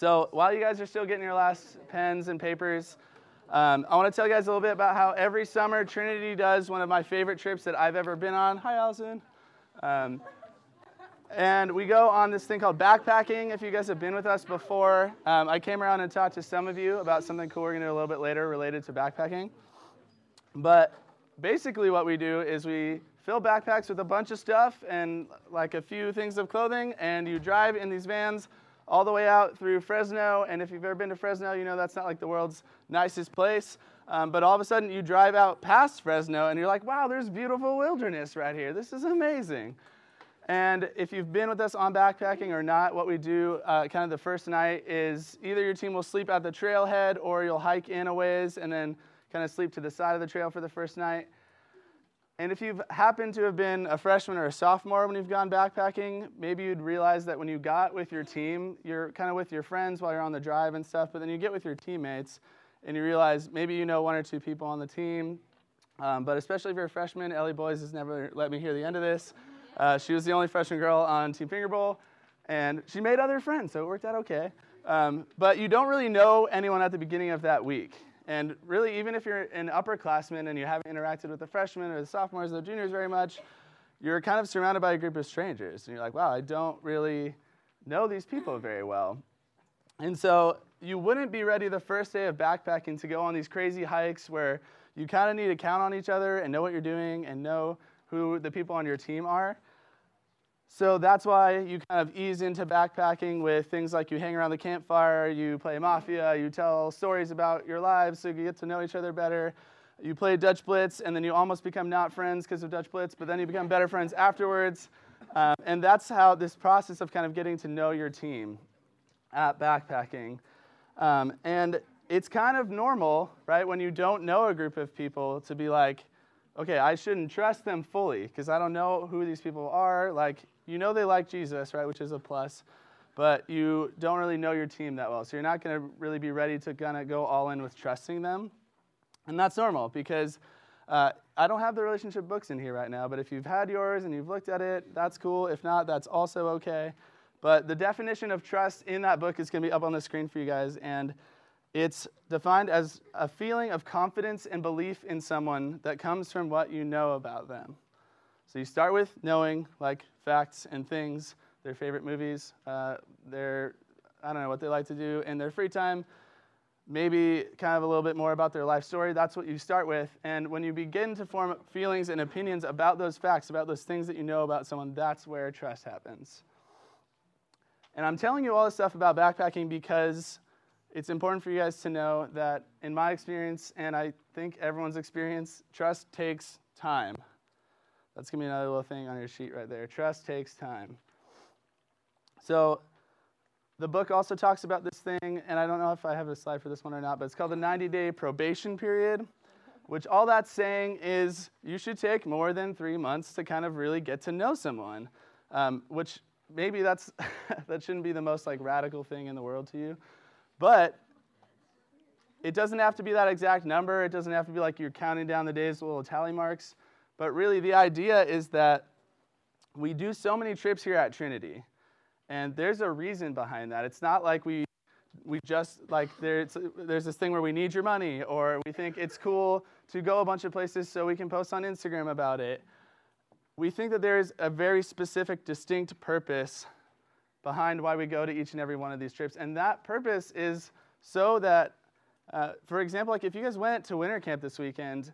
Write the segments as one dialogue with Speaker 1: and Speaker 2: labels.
Speaker 1: So while you guys are still getting your last pens and papers, um, I want to tell you guys a little bit about how every summer Trinity does one of my favorite trips that I've ever been on. Hi, Allison. Um, and we go on this thing called backpacking. If you guys have been with us before, um, I came around and talked to some of you about something cool we're going to do a little bit later related to backpacking. But basically, what we do is we fill backpacks with a bunch of stuff and like a few things of clothing, and you drive in these vans all the way out through Fresno. And if you've ever been to Fresno, you know that's not like the world's nicest place. Um, but all of a sudden, you drive out past Fresno, and you're like, wow, there's beautiful wilderness right here. This is amazing. And if you've been with us on backpacking or not, what we do uh, kind of the first night is either your team will sleep at the trailhead or you'll hike in a ways and then kind of sleep to the side of the trail for the first night. And if you've happened to have been a freshman or a sophomore when you've gone backpacking, maybe you'd realize that when you got with your team, you're kind of with your friends while you're on the drive and stuff, but then you get with your teammates and you realize maybe you know one or two people on the team. Um, but especially if you're a freshman, Ellie Boys has never let me hear the end of this. Uh, she was the only freshman girl on Team Finger Bowl, and she made other friends, so it worked out okay. Um, but you don't really know anyone at the beginning of that week. And really, even if you're an upperclassman and you haven't interacted with the freshmen or the sophomores or the juniors very much, you're kind of surrounded by a group of strangers. And you're like, wow, I don't really know these people very well. And so you wouldn't be ready the first day of backpacking to go on these crazy hikes where you kind of need to count on each other and know what you're doing and know who the people on your team are. So that's why you kind of ease into backpacking with things like you hang around the campfire, you play Mafia, you tell stories about your lives so you get to know each other better. You play Dutch Blitz, and then you almost become not friends because of Dutch Blitz, but then you become better friends afterwards. Um, and that's how this process of kind of getting to know your team at backpacking. Um, and it's kind of normal, right, when you don't know a group of people to be like, okay, I shouldn't trust them fully because I don't know who these people are. Like, you know they like Jesus, right, which is a plus, but you don't really know your team that well. So you're not going to really be ready to kind of go all in with trusting them. And that's normal because uh, I don't have the relationship books in here right now, but if you've had yours and you've looked at it, that's cool. If not, that's also okay. But the definition of trust in that book is going to be up on the screen for you guys. And it's defined as a feeling of confidence and belief in someone that comes from what you know about them. So you start with knowing, like facts and things, their favorite movies, uh, their, I don't know, what they like to do in their free time, maybe kind of a little bit more about their life story. That's what you start with. And when you begin to form feelings and opinions about those facts, about those things that you know about someone, that's where trust happens. And I'm telling you all this stuff about backpacking because it's important for you guys to know that in my experience, and I think everyone's experience, trust takes time. That's going to be another little thing on your sheet right there. Trust takes time. So, the book also talks about this thing, and I don't know if I have a slide for this one or not, but it's called the 90 day probation period, which all that's saying is you should take more than three months to kind of really get to know someone, um, which maybe that's that shouldn't be the most like radical thing in the world to you but it doesn't have to be that exact number. It doesn't have to be like you're counting down the days with little tally marks. But really, the idea is that we do so many trips here at Trinity, and there's a reason behind that. It's not like we we just like there's there's this thing where we need your money, or we think it's cool to go a bunch of places so we can post on Instagram about it. We think that there's a very specific, distinct purpose behind why we go to each and every one of these trips. And that purpose is so that, uh, for example, like if you guys went to winter camp this weekend,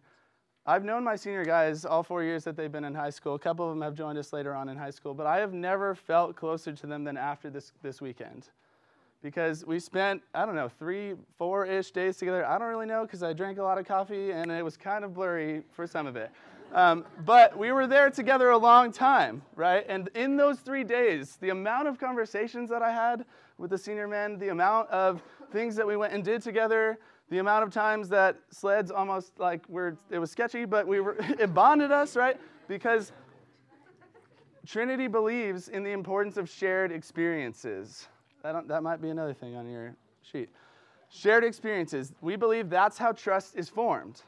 Speaker 1: I've known my senior guys all four years that they've been in high school. A couple of them have joined us later on in high school, but I have never felt closer to them than after this, this weekend. Because we spent, I don't know, three, four ish days together. I don't really know because I drank a lot of coffee and it was kind of blurry for some of it. Um, but we were there together a long time, right? And in those three days, the amount of conversations that I had with the senior men, the amount of things that we went and did together, the amount of times that sleds almost like were it was sketchy, but we were it bonded us, right? Because Trinity believes in the importance of shared experiences. That, that might be another thing on your sheet. Shared experiences. We believe that's how trust is formed.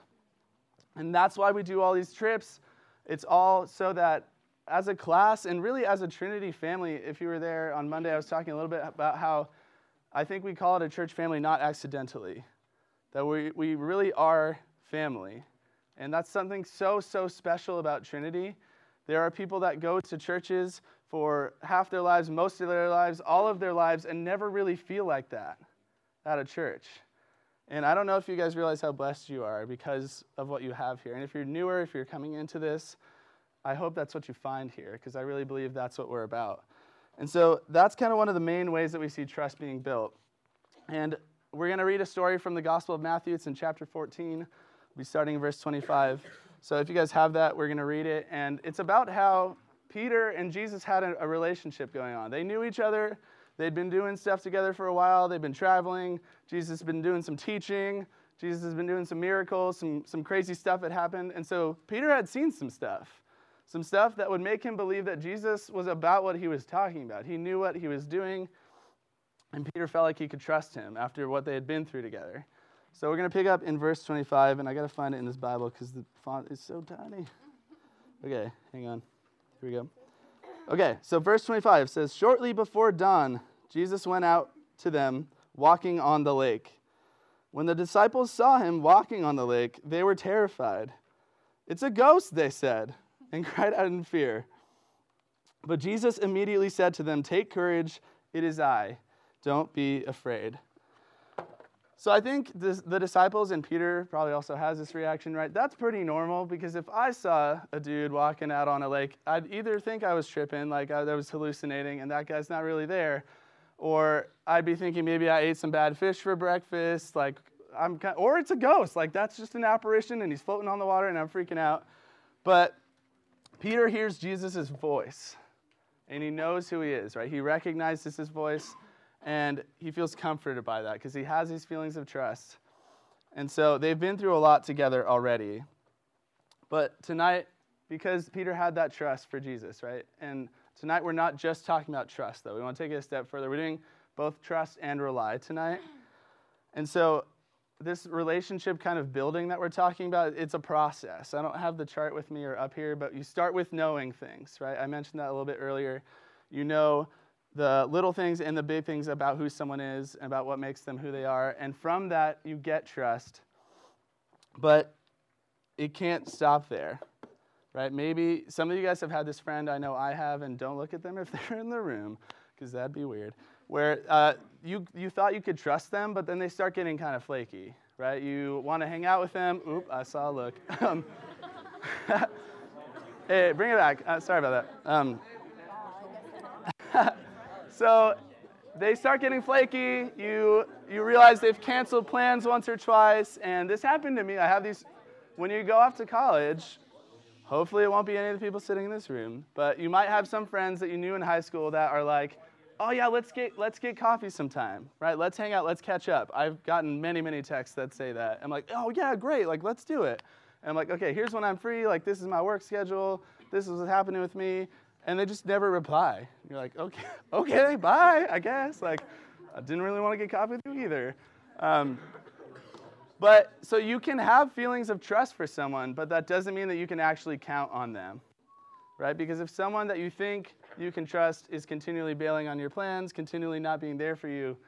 Speaker 1: And that's why we do all these trips. It's all so that as a class and really as a Trinity family, if you were there on Monday, I was talking a little bit about how I think we call it a church family not accidentally, that we, we really are family. And that's something so, so special about Trinity. There are people that go to churches for half their lives, most of their lives, all of their lives, and never really feel like that at a church. And I don't know if you guys realize how blessed you are because of what you have here. And if you're newer, if you're coming into this, I hope that's what you find here because I really believe that's what we're about. And so that's kind of one of the main ways that we see trust being built. And we're going to read a story from the Gospel of Matthew. It's in chapter 14. We'll be starting in verse 25. So if you guys have that, we're going to read it. And it's about how Peter and Jesus had a, a relationship going on. They knew each other, they'd been doing stuff together for a while, they'd been traveling. Jesus has been doing some teaching. Jesus has been doing some miracles, some, some crazy stuff had happened. And so Peter had seen some stuff some stuff that would make him believe that Jesus was about what he was talking about. He knew what he was doing, and Peter felt like he could trust him after what they had been through together. So we're going to pick up in verse 25, and I got to find it in this Bible because the font is so tiny. Okay, hang on. Here we go. Okay, so verse 25 says Shortly before dawn, Jesus went out to them walking on the lake. When the disciples saw him walking on the lake, they were terrified. It's a ghost, they said and cried out in fear. But Jesus immediately said to them, Take courage, it is I. Don't be afraid. So I think this, the disciples and Peter probably also has this reaction, right? That's pretty normal because if I saw a dude walking out on a lake, I'd either think I was tripping, like I, I was hallucinating, and that guy's not really there, or I'd be thinking maybe I ate some bad fish for breakfast, like I'm, or it's a ghost, like that's just an apparition and he's floating on the water and I'm freaking out. But Peter hears Jesus' voice and he knows who he is, right? He recognizes his voice and he feels comforted by that because he has these feelings of trust. And so they've been through a lot together already. But tonight, because Peter had that trust for Jesus, right? And tonight we're not just talking about trust, though. We want to take it a step further. We're doing both trust and rely tonight. And so this relationship kind of building that we're talking about, it's a process. I don't have the chart with me or up here, but you start with knowing things, right? I mentioned that a little bit earlier. You know the little things and the big things about who someone is, and about what makes them who they are, and from that you get trust. But it can't stop there. Right? Maybe some of you guys have had this friend, I know I have, and don't look at them if they're in the room, because that'd be weird where uh, you, you thought you could trust them, but then they start getting kind of flaky, right? You want to hang out with them. Oop, I saw a look. Um, hey, bring it back. Uh, sorry about that. Um, so they start getting flaky. You, you realize they've canceled plans once or twice. And this happened to me. I have these, when you go off to college, hopefully it won't be any of the people sitting in this room, but you might have some friends that you knew in high school that are like, oh yeah, let's get let's get coffee sometime, right? Let's hang out, let's catch up. I've gotten many many texts that say that. I'm like, oh yeah, great, like let's do it. And I'm like, okay, here's when I'm free. Like this is my work schedule. This is what's happening with me. And they just never reply. You're like, okay, okay, bye, I guess. Like, I didn't really want to get coffee with you either. Um, but so you can have feelings of trust for someone, but that doesn't mean that you can actually count on them, right? Because if someone that you think you can trust is continually bailing on your plans, continually not being there for you,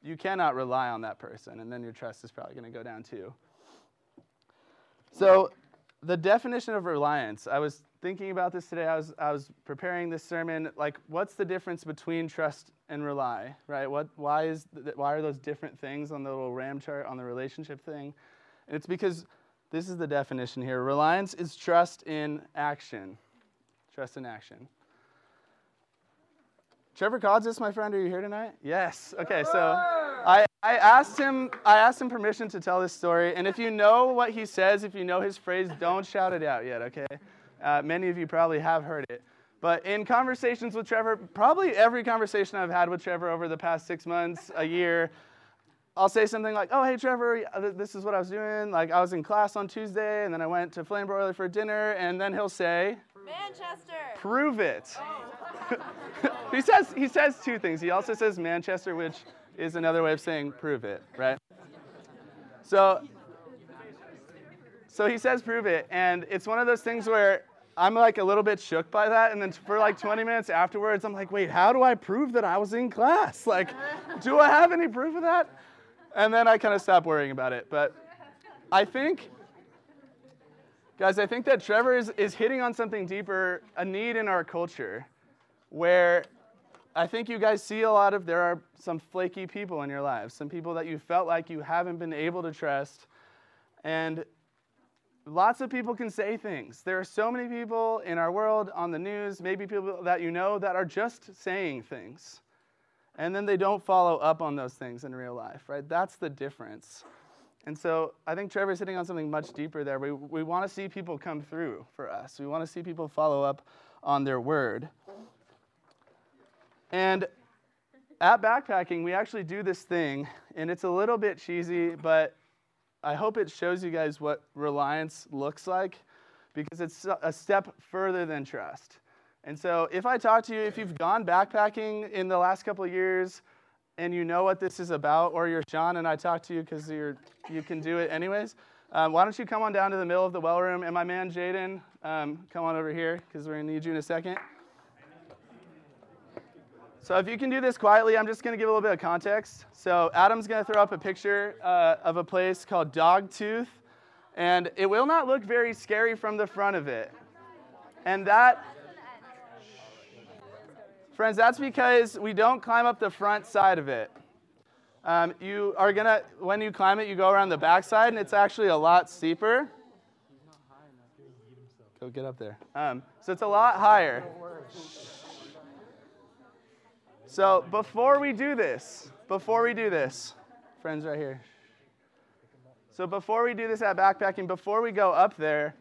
Speaker 1: you cannot rely on that person, and then your trust is probably going to go down too. So, the definition of reliance, I was thinking about this today. I was, I was preparing this sermon. Like, what's the difference between trust and rely, right? What, why, is th- why are those different things on the little RAM chart on the relationship thing? And it's because this is the definition here reliance is trust in action. Trust in action. Trevor Codzis, my friend, are you here tonight? Yes. Okay, so I, I asked him I asked him permission to tell this story, and if you know what he says, if you know his phrase, don't shout it out yet, okay? Uh, many of you probably have heard it. But in conversations with Trevor, probably every conversation I've had with Trevor over the past six months, a year, I'll say something like, "Oh, hey Trevor, this is what I was doing. Like I was in class on Tuesday, and then I went to Flame Broiler for dinner." And then he'll say,
Speaker 2: "Manchester."
Speaker 1: Prove it. Oh. he says he says two things. He also says Manchester, which is another way of saying prove it, right? So so he says prove it, and it's one of those things where I'm like a little bit shook by that. And then for like 20 minutes afterwards, I'm like, wait, how do I prove that I was in class? Like, do I have any proof of that? And then I kind of stopped worrying about it. But I think, guys, I think that Trevor is, is hitting on something deeper, a need in our culture, where I think you guys see a lot of there are some flaky people in your lives, some people that you felt like you haven't been able to trust. And lots of people can say things. There are so many people in our world, on the news, maybe people that you know that are just saying things. And then they don't follow up on those things in real life, right? That's the difference. And so I think Trevor's hitting on something much deeper there. We, we want to see people come through for us, we want to see people follow up on their word. And at backpacking, we actually do this thing, and it's a little bit cheesy, but I hope it shows you guys what reliance looks like because it's a step further than trust. And so, if I talk to you, if you've gone backpacking in the last couple of years and you know what this is about, or you're Sean and I talk to you because you can do it anyways, um, why don't you come on down to the middle of the well room? And my man Jaden, um, come on over here because we're to need you in a second. So if you can do this quietly, I'm just going to give a little bit of context. So Adam's going to throw up a picture uh, of a place called Dogtooth, and it will not look very scary from the front of it. And that, friends, that's because we don't climb up the front side of it. Um, you are going to, when you climb it, you go around the back side, and it's actually a lot steeper. Go get up there. Um, so it's a lot higher. So before we do this, before we do this, friends right here. So before we do this at backpacking, before we go up there,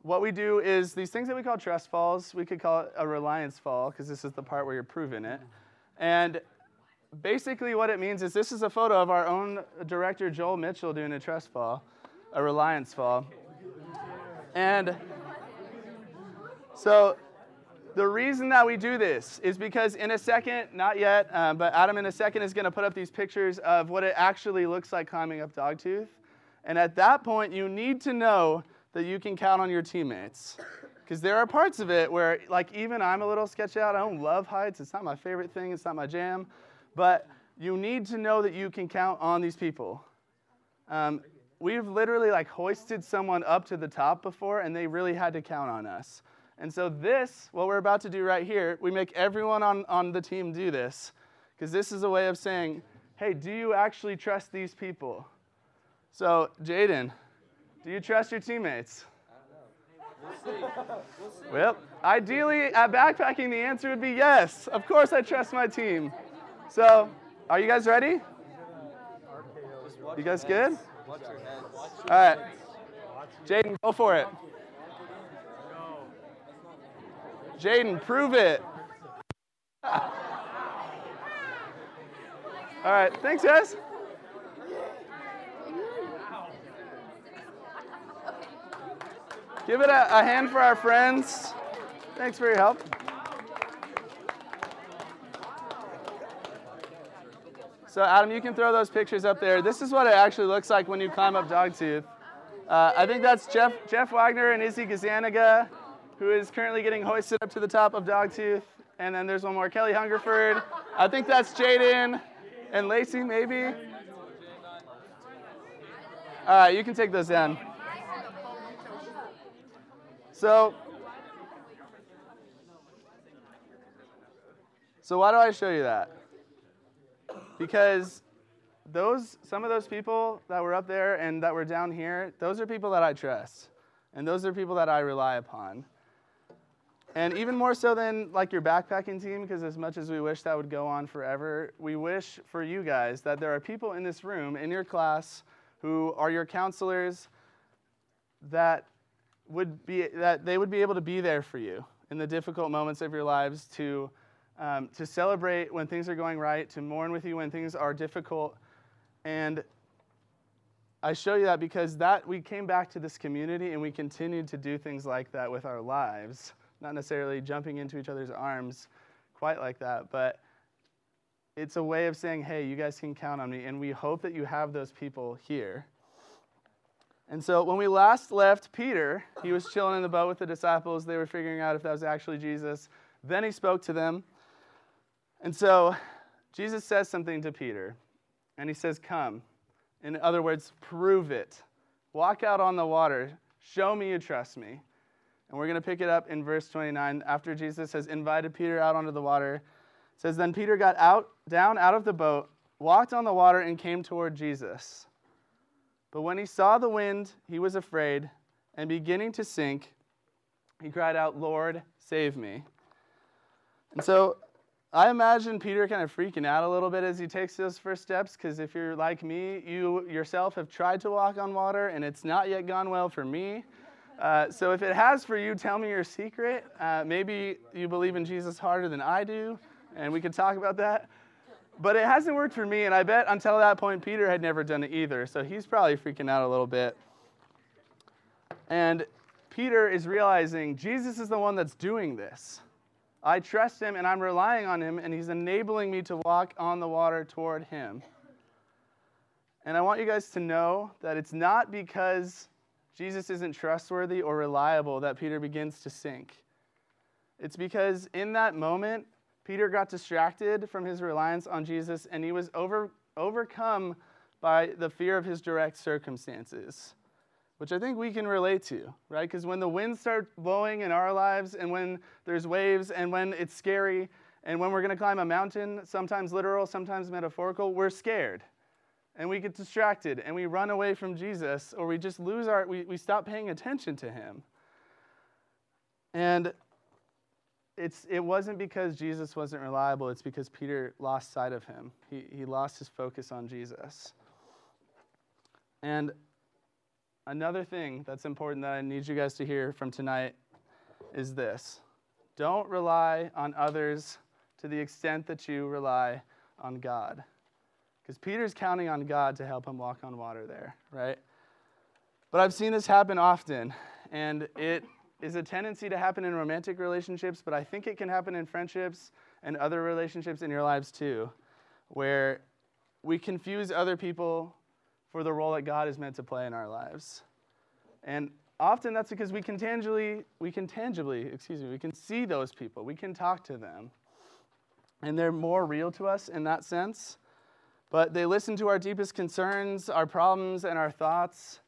Speaker 1: what we do is these things that we call trust falls, we could call it a reliance fall because this is the part where you're proving it. And basically what it means is this is a photo of our own director Joel Mitchell doing a trust fall, a reliance fall. And so the reason that we do this is because in a second, not yet, um, but Adam in a second is going to put up these pictures of what it actually looks like climbing up Dogtooth. And at that point, you need to know that you can count on your teammates. Because there are parts of it where, like, even I'm a little sketched out. I don't love heights. It's not my favorite thing. It's not my jam. But you need to know that you can count on these people. Um, we've literally, like, hoisted someone up to the top before, and they really had to count on us. And so, this, what we're about to do right here, we make everyone on, on the team do this. Because this is a way of saying, hey, do you actually trust these people? So, Jaden, do you trust your teammates? We'll see. We'll see. Well, ideally, at backpacking, the answer would be yes. Of course, I trust my team. So, are you guys ready? You guys good? All right. Jaden, go for it. Jaden, prove it. All right, thanks, guys. Give it a, a, hand for our friends. Thanks for your help. So, Adam, you can throw those pictures up there. This is what it actually looks like when you climb up Dogtooth. Uh, I think that's Jeff, Jeff Wagner and Izzy Gazanaga who is currently getting hoisted up to the top of Dogtooth. And then there's one more, Kelly Hungerford. I think that's Jaden and Lacey, maybe. All right, you can take those down. So, so why do I show you that? Because those, some of those people that were up there and that were down here, those are people that I trust. And those are people that I rely upon. And even more so than like your backpacking team, because as much as we wish that would go on forever, we wish for you guys that there are people in this room, in your class, who are your counselors, that would be that they would be able to be there for you in the difficult moments of your lives, to um, to celebrate when things are going right, to mourn with you when things are difficult, and I show you that because that we came back to this community and we continued to do things like that with our lives not necessarily jumping into each other's arms quite like that, but it's a way of saying, hey, you guys can count on me. And we hope that you have those people here. And so when we last left Peter, he was chilling in the boat with the disciples. They were figuring out if that was actually Jesus. Then he spoke to them. And so Jesus says something to Peter, and he says, Come. In other words, prove it. Walk out on the water. Show me you trust me. And we're going to pick it up in verse 29 after Jesus has invited Peter out onto the water. It says, Then Peter got out, down out of the boat, walked on the water, and came toward Jesus. But when he saw the wind, he was afraid, and beginning to sink, he cried out, Lord, save me. And so I imagine Peter kind of freaking out a little bit as he takes those first steps, because if you're like me, you yourself have tried to walk on water, and it's not yet gone well for me. Uh, so if it has for you, tell me your secret. Uh, maybe you believe in Jesus harder than I do, and we could talk about that. But it hasn't worked for me, and I bet until that point, Peter had never done it either. So he's probably freaking out a little bit. And Peter is realizing Jesus is the one that's doing this. I trust him and I'm relying on him, and he's enabling me to walk on the water toward him. And I want you guys to know that it's not because Jesus isn't trustworthy or reliable that Peter begins to sink. It's because in that moment, Peter got distracted from his reliance on Jesus and he was over, overcome by the fear of his direct circumstances, which I think we can relate to, right? Because when the winds start blowing in our lives and when there's waves and when it's scary and when we're going to climb a mountain, sometimes literal, sometimes metaphorical, we're scared. And we get distracted and we run away from Jesus or we just lose our, we, we stop paying attention to him. And it's, it wasn't because Jesus wasn't reliable, it's because Peter lost sight of him. He, he lost his focus on Jesus. And another thing that's important that I need you guys to hear from tonight is this don't rely on others to the extent that you rely on God. Because Peter's counting on God to help him walk on water there, right? But I've seen this happen often, and it is a tendency to happen in romantic relationships, but I think it can happen in friendships and other relationships in your lives too, where we confuse other people for the role that God is meant to play in our lives. And often that's because we can tangibly, we can tangibly, excuse me, we can see those people, we can talk to them. And they're more real to us in that sense. But they listen to our deepest concerns, our problems, and our thoughts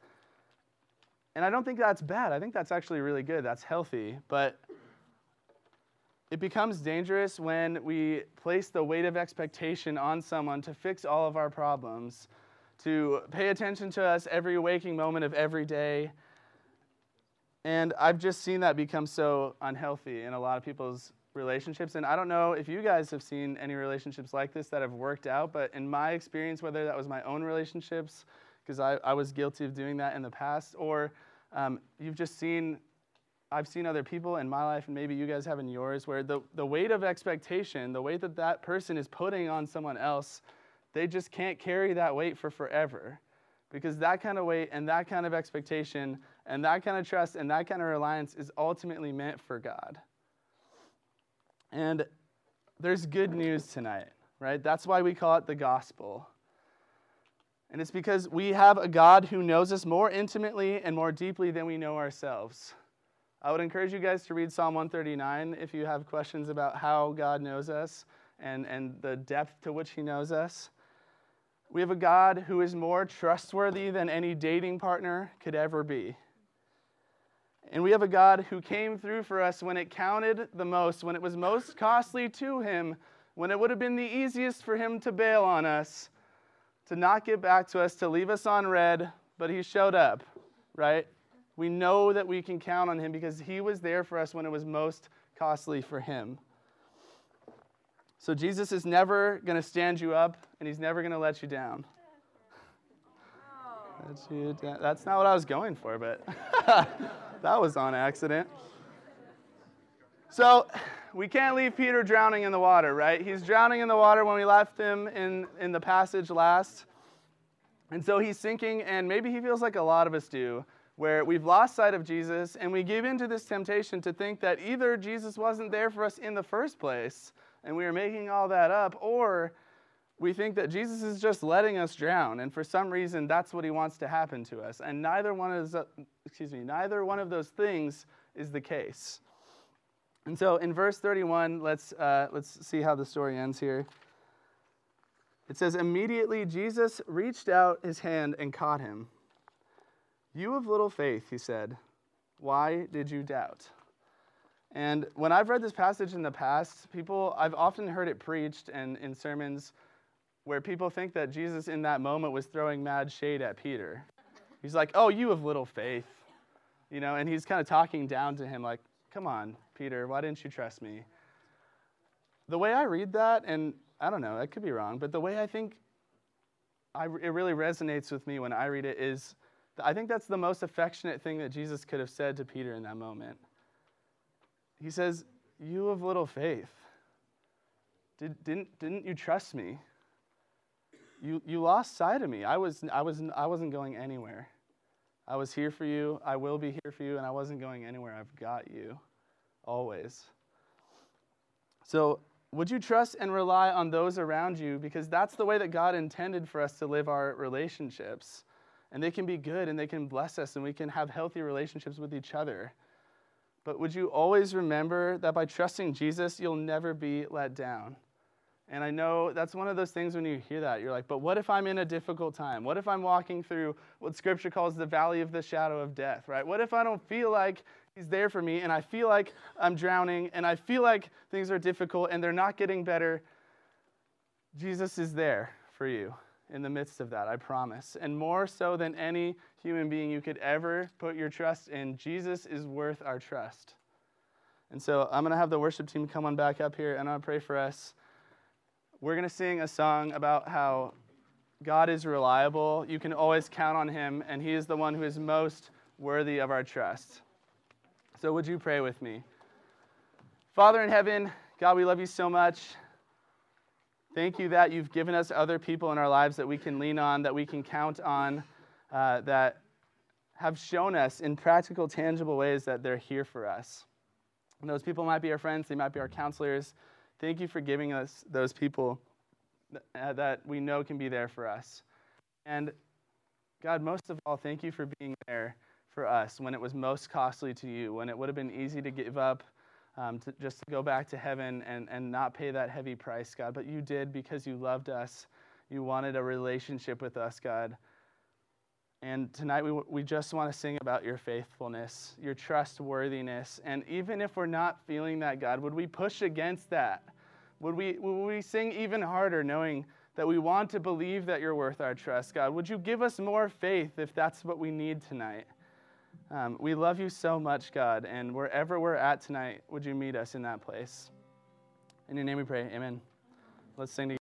Speaker 1: and I don't think that's bad. I think that's actually really good. That's healthy. But it becomes dangerous when we place the weight of expectation on someone to fix all of our problems, to pay attention to us every waking moment of every day. And I've just seen that become so unhealthy in a lot of people's relationships. And I don't know if you guys have seen any relationships like this that have worked out, but in my experience, whether that was my own relationships, because I, I was guilty of doing that in the past, or um, you've just seen, I've seen other people in my life, and maybe you guys have in yours, where the, the weight of expectation, the weight that that person is putting on someone else, they just can't carry that weight for forever. Because that kind of weight and that kind of expectation and that kind of trust and that kind of reliance is ultimately meant for God. And there's good news tonight, right? That's why we call it the gospel. And it's because we have a God who knows us more intimately and more deeply than we know ourselves. I would encourage you guys to read Psalm 139 if you have questions about how God knows us and, and the depth to which He knows us. We have a God who is more trustworthy than any dating partner could ever be. And we have a God who came through for us when it counted the most, when it was most costly to Him, when it would have been the easiest for Him to bail on us to not get back to us, to leave us on red, but he showed up, right? We know that we can count on him because he was there for us when it was most costly for him. So Jesus is never going to stand you up and he's never going to let you down. That's not what I was going for, but that was on accident. So, we can't leave Peter drowning in the water, right? He's drowning in the water when we left him in, in the passage last. And so he's sinking, and maybe he feels like a lot of us do, where we've lost sight of Jesus and we give into this temptation to think that either Jesus wasn't there for us in the first place and we are making all that up, or we think that Jesus is just letting us drown, and for some reason, that's what he wants to happen to us. And neither one of those, excuse me, neither one of those things is the case. And so, in verse 31, let's uh, let's see how the story ends here. It says, immediately Jesus reached out his hand and caught him. You of little faith, he said, why did you doubt? And when I've read this passage in the past, people, I've often heard it preached and in sermons where people think that Jesus in that moment was throwing mad shade at Peter. He's like, oh, you have little faith. You know, and he's kind of talking down to him, like, come on, Peter, why didn't you trust me? The way I read that, and I don't know, I could be wrong, but the way I think I, it really resonates with me when I read it is I think that's the most affectionate thing that Jesus could have said to Peter in that moment. He says, You have little faith. Did, didn't, didn't you trust me? You, you lost sight of me. I, was, I, was, I wasn't going anywhere. I was here for you. I will be here for you, and I wasn't going anywhere. I've got you always. So, would you trust and rely on those around you? Because that's the way that God intended for us to live our relationships. And they can be good and they can bless us, and we can have healthy relationships with each other. But would you always remember that by trusting Jesus, you'll never be let down? And I know that's one of those things when you hear that, you're like, but what if I'm in a difficult time? What if I'm walking through what Scripture calls the valley of the shadow of death, right? What if I don't feel like He's there for me and I feel like I'm drowning and I feel like things are difficult and they're not getting better? Jesus is there for you in the midst of that, I promise. And more so than any human being you could ever put your trust in, Jesus is worth our trust. And so I'm going to have the worship team come on back up here and I'll pray for us. We're going to sing a song about how God is reliable. You can always count on Him, and He is the one who is most worthy of our trust. So, would you pray with me? Father in heaven, God, we love you so much. Thank you that you've given us other people in our lives that we can lean on, that we can count on, uh, that have shown us in practical, tangible ways that they're here for us. And those people might be our friends, they might be our counselors. Thank you for giving us those people that we know can be there for us. And God, most of all, thank you for being there for us when it was most costly to you, when it would have been easy to give up, um, to just to go back to heaven and, and not pay that heavy price, God. But you did because you loved us. You wanted a relationship with us, God. And tonight we, we just want to sing about your faithfulness, your trustworthiness. And even if we're not feeling that, God, would we push against that? Would we, would we sing even harder knowing that we want to believe that you're worth our trust, God? Would you give us more faith if that's what we need tonight? Um, we love you so much, God, and wherever we're at tonight, would you meet us in that place? In your name we pray. Amen. Let's sing together.